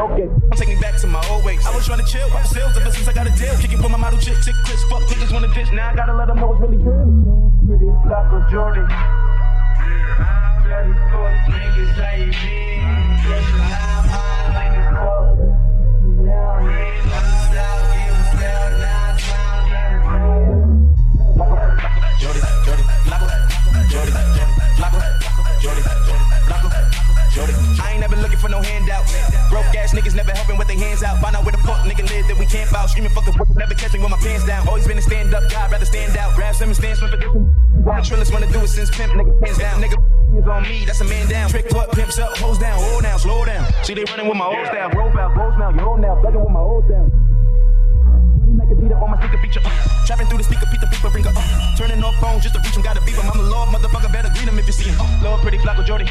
Don't take me back to my old ways. I was trying to chill, pop sales ever since I got a deal. Kicking with my model chick, chick, Chris, fuck niggas wanna ditch. Now I gotta let them know it's really real. Pretty black or Jordan. I'm Niggas never helping with their hands out. Find out where the fuck nigga live that we can't bout. Screaming fuck the work, never catch me with my pants down. Always been a stand up guy, rather stand out. Grab some and stand for this. Why Trillis wanna do it since pimp, nigga hands down. Nigga is on me, that's a man down. Trick what pimps up, hoes down, hold down, slow down. See they running with my old style, roll out, goes now, old now, thugging with my old like Adidas on my speaker feature. Uh. Trapping through the speaker, Pete the people ringer. Uh. Turning off phones just to reach him, gotta beep. I'm the Lord, motherfucker, better greet him if you see him. Uh. Lord, pretty Flacko Jodye.